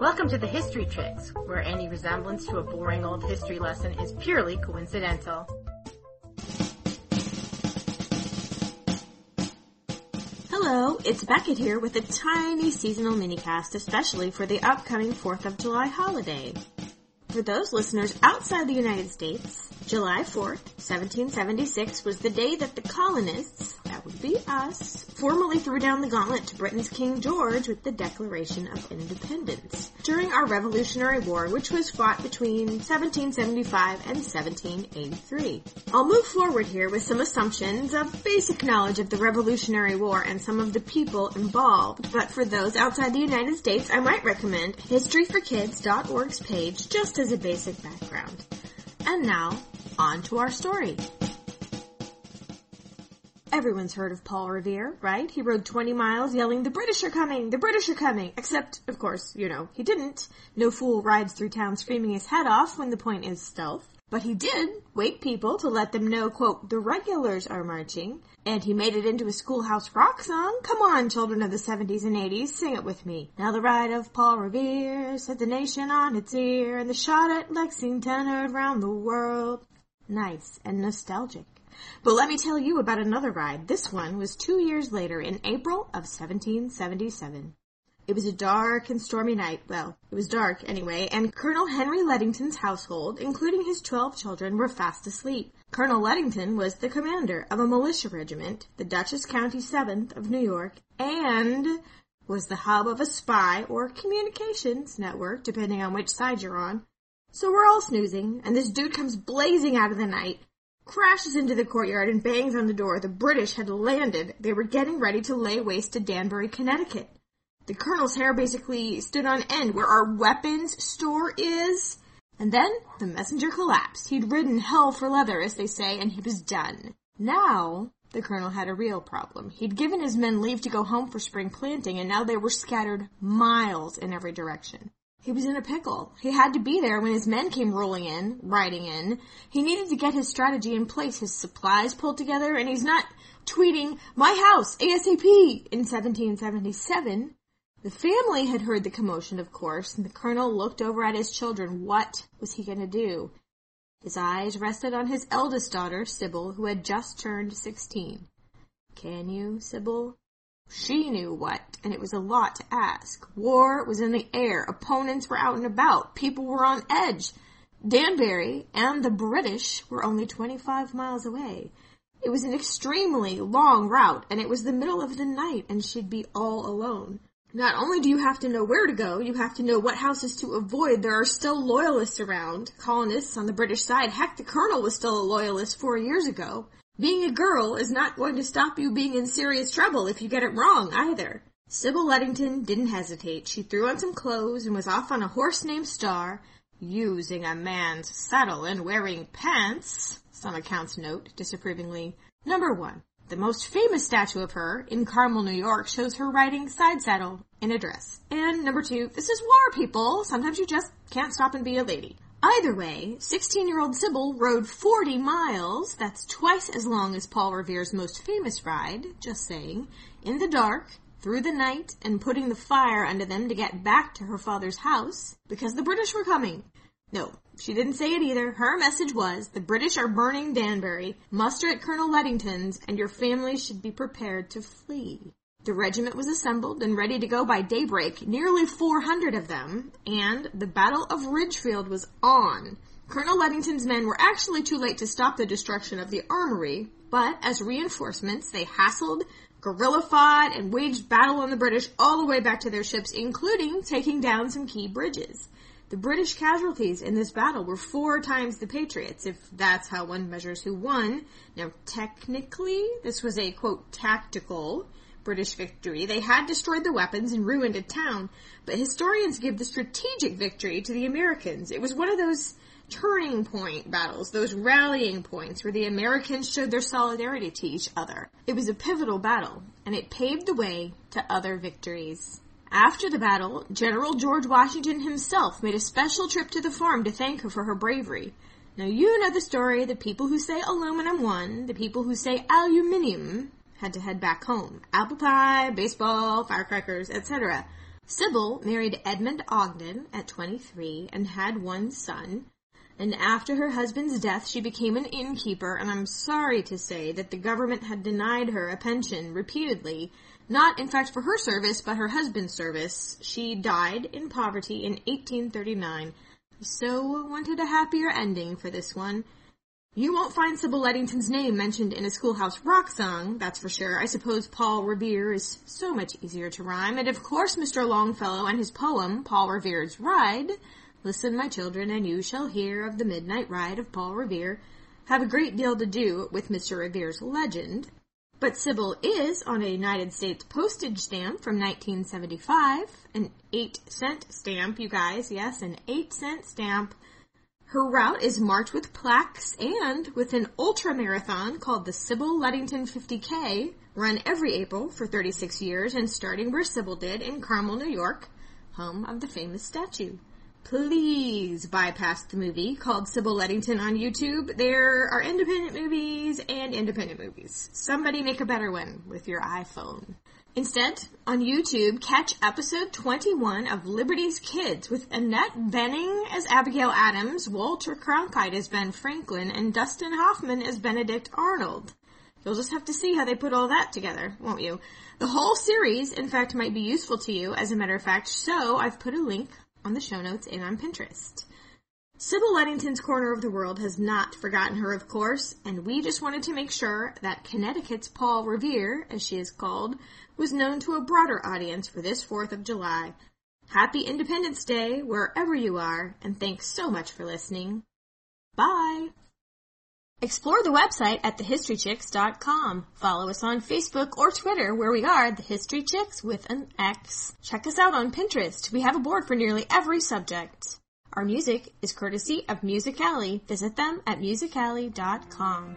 Welcome to the History Chicks, where any resemblance to a boring old history lesson is purely coincidental. Hello, it's Beckett here with a tiny seasonal minicast, especially for the upcoming 4th of July holiday. For those listeners outside the United States, July 4th, 1776 was the day that the colonists, would be us, formally threw down the gauntlet to Britain's King George with the Declaration of Independence during our Revolutionary War, which was fought between 1775 and 1783. I'll move forward here with some assumptions of basic knowledge of the Revolutionary War and some of the people involved, but for those outside the United States, I might recommend historyforkids.org's page just as a basic background. And now, on to our story. Everyone's heard of Paul Revere, right? He rode 20 miles yelling, the British are coming, the British are coming. Except, of course, you know, he didn't. No fool rides through town screaming his head off when the point is stealth. But he did wake people to let them know, quote, the regulars are marching. And he made it into a schoolhouse rock song. Come on, children of the 70s and 80s, sing it with me. Now the ride of Paul Revere set the nation on its ear, and the shot at Lexington heard round the world. Nice and nostalgic. But let me tell you about another ride. This one was two years later in April of 1777. It was a dark and stormy night. Well, it was dark anyway, and Colonel Henry Ludington's household, including his twelve children, were fast asleep. Colonel Ludington was the commander of a militia regiment, the Dutchess County 7th of New York, and was the hub of a spy or communications network, depending on which side you're on. So we're all snoozing, and this dude comes blazing out of the night, crashes into the courtyard and bangs on the door. The British had landed. They were getting ready to lay waste to Danbury, Connecticut. The colonel's hair basically stood on end where our weapons store is. And then the messenger collapsed. He'd ridden hell for leather, as they say, and he was done. Now, the colonel had a real problem. He'd given his men leave to go home for spring planting, and now they were scattered miles in every direction. He was in a pickle. He had to be there when his men came rolling in, riding in. He needed to get his strategy in place, his supplies pulled together, and he's not tweeting, my house, ASAP, in 1777. The family had heard the commotion, of course, and the colonel looked over at his children. What was he going to do? His eyes rested on his eldest daughter, Sybil, who had just turned sixteen. Can you, Sybil? She knew what, and it was a lot to ask. War was in the air, opponents were out and about, people were on edge. Danbury and the British were only 25 miles away. It was an extremely long route, and it was the middle of the night, and she'd be all alone. Not only do you have to know where to go, you have to know what houses to avoid. There are still loyalists around, colonists on the British side. Heck, the colonel was still a loyalist four years ago. Being a girl is not going to stop you being in serious trouble if you get it wrong either. Sybil Ludington didn't hesitate. She threw on some clothes and was off on a horse named Star, using a man's saddle and wearing pants, some accounts note disapprovingly. Number one. The most famous statue of her in Carmel, New York shows her riding side saddle in a dress. And number two, this is war, people. Sometimes you just can't stop and be a lady. Either way, 16-year-old Sybil rode 40 miles, that's twice as long as Paul Revere's most famous ride, just saying, in the dark, through the night, and putting the fire under them to get back to her father's house, because the British were coming. No, she didn't say it either. Her message was, the British are burning Danbury, muster at Colonel Ludington's, and your family should be prepared to flee. The regiment was assembled and ready to go by daybreak, nearly 400 of them, and the Battle of Ridgefield was on. Colonel Ludington's men were actually too late to stop the destruction of the armory, but as reinforcements, they hassled, guerrilla fought, and waged battle on the British all the way back to their ships, including taking down some key bridges. The British casualties in this battle were four times the Patriots, if that's how one measures who won. Now, technically, this was a, quote, tactical British victory. They had destroyed the weapons and ruined a town, but historians give the strategic victory to the Americans. It was one of those turning point battles, those rallying points where the Americans showed their solidarity to each other. It was a pivotal battle, and it paved the way to other victories. After the battle, General George Washington himself made a special trip to the farm to thank her for her bravery. Now you know the story, the people who say aluminum won, the people who say aluminium had to head back home. Apple pie, baseball, firecrackers, etc. Sybil married Edmund Ogden at 23 and had one son. And after her husband's death, she became an innkeeper, and I'm sorry to say that the government had denied her a pension repeatedly. Not, in fact, for her service, but her husband's service. She died in poverty in 1839. So wanted a happier ending for this one. You won't find Sybil Ludington's name mentioned in a schoolhouse rock song, that's for sure. I suppose Paul Revere is so much easier to rhyme. And of course, Mr. Longfellow and his poem, Paul Revere's Ride, Listen, my children, and you shall hear of the midnight ride of Paul Revere, have a great deal to do with Mr. Revere's legend. But Sybil is on a United States postage stamp from 1975, an 8 cent stamp, you guys, yes, an 8 cent stamp her route is marked with plaques and with an ultra marathon called the Sybil Ludington 50K, run every April for 36 years and starting where Sybil did in Carmel, New York, home of the famous statue. Please bypass the movie called Sybil Ludington on YouTube. There are independent movies and independent movies. Somebody make a better one with your iPhone. Instead, on YouTube, catch episode 21 of Liberty's Kids with Annette Bening as Abigail Adams, Walter Cronkite as Ben Franklin, and Dustin Hoffman as Benedict Arnold. You'll just have to see how they put all that together, won't you? The whole series, in fact, might be useful to you, as a matter of fact, so I've put a link on the show notes and on Pinterest. Sybil Ludington's corner of the world has not forgotten her, of course, and we just wanted to make sure that Connecticut's Paul Revere, as she is called, was known to a broader audience for this 4th of July. Happy Independence Day wherever you are, and thanks so much for listening. Bye! Explore the website at thehistorychicks.com. Follow us on Facebook or Twitter where we are The History Chicks with an X. Check us out on Pinterest. We have a board for nearly every subject. Our music is courtesy of Music Alley. Visit them at musicalley.com.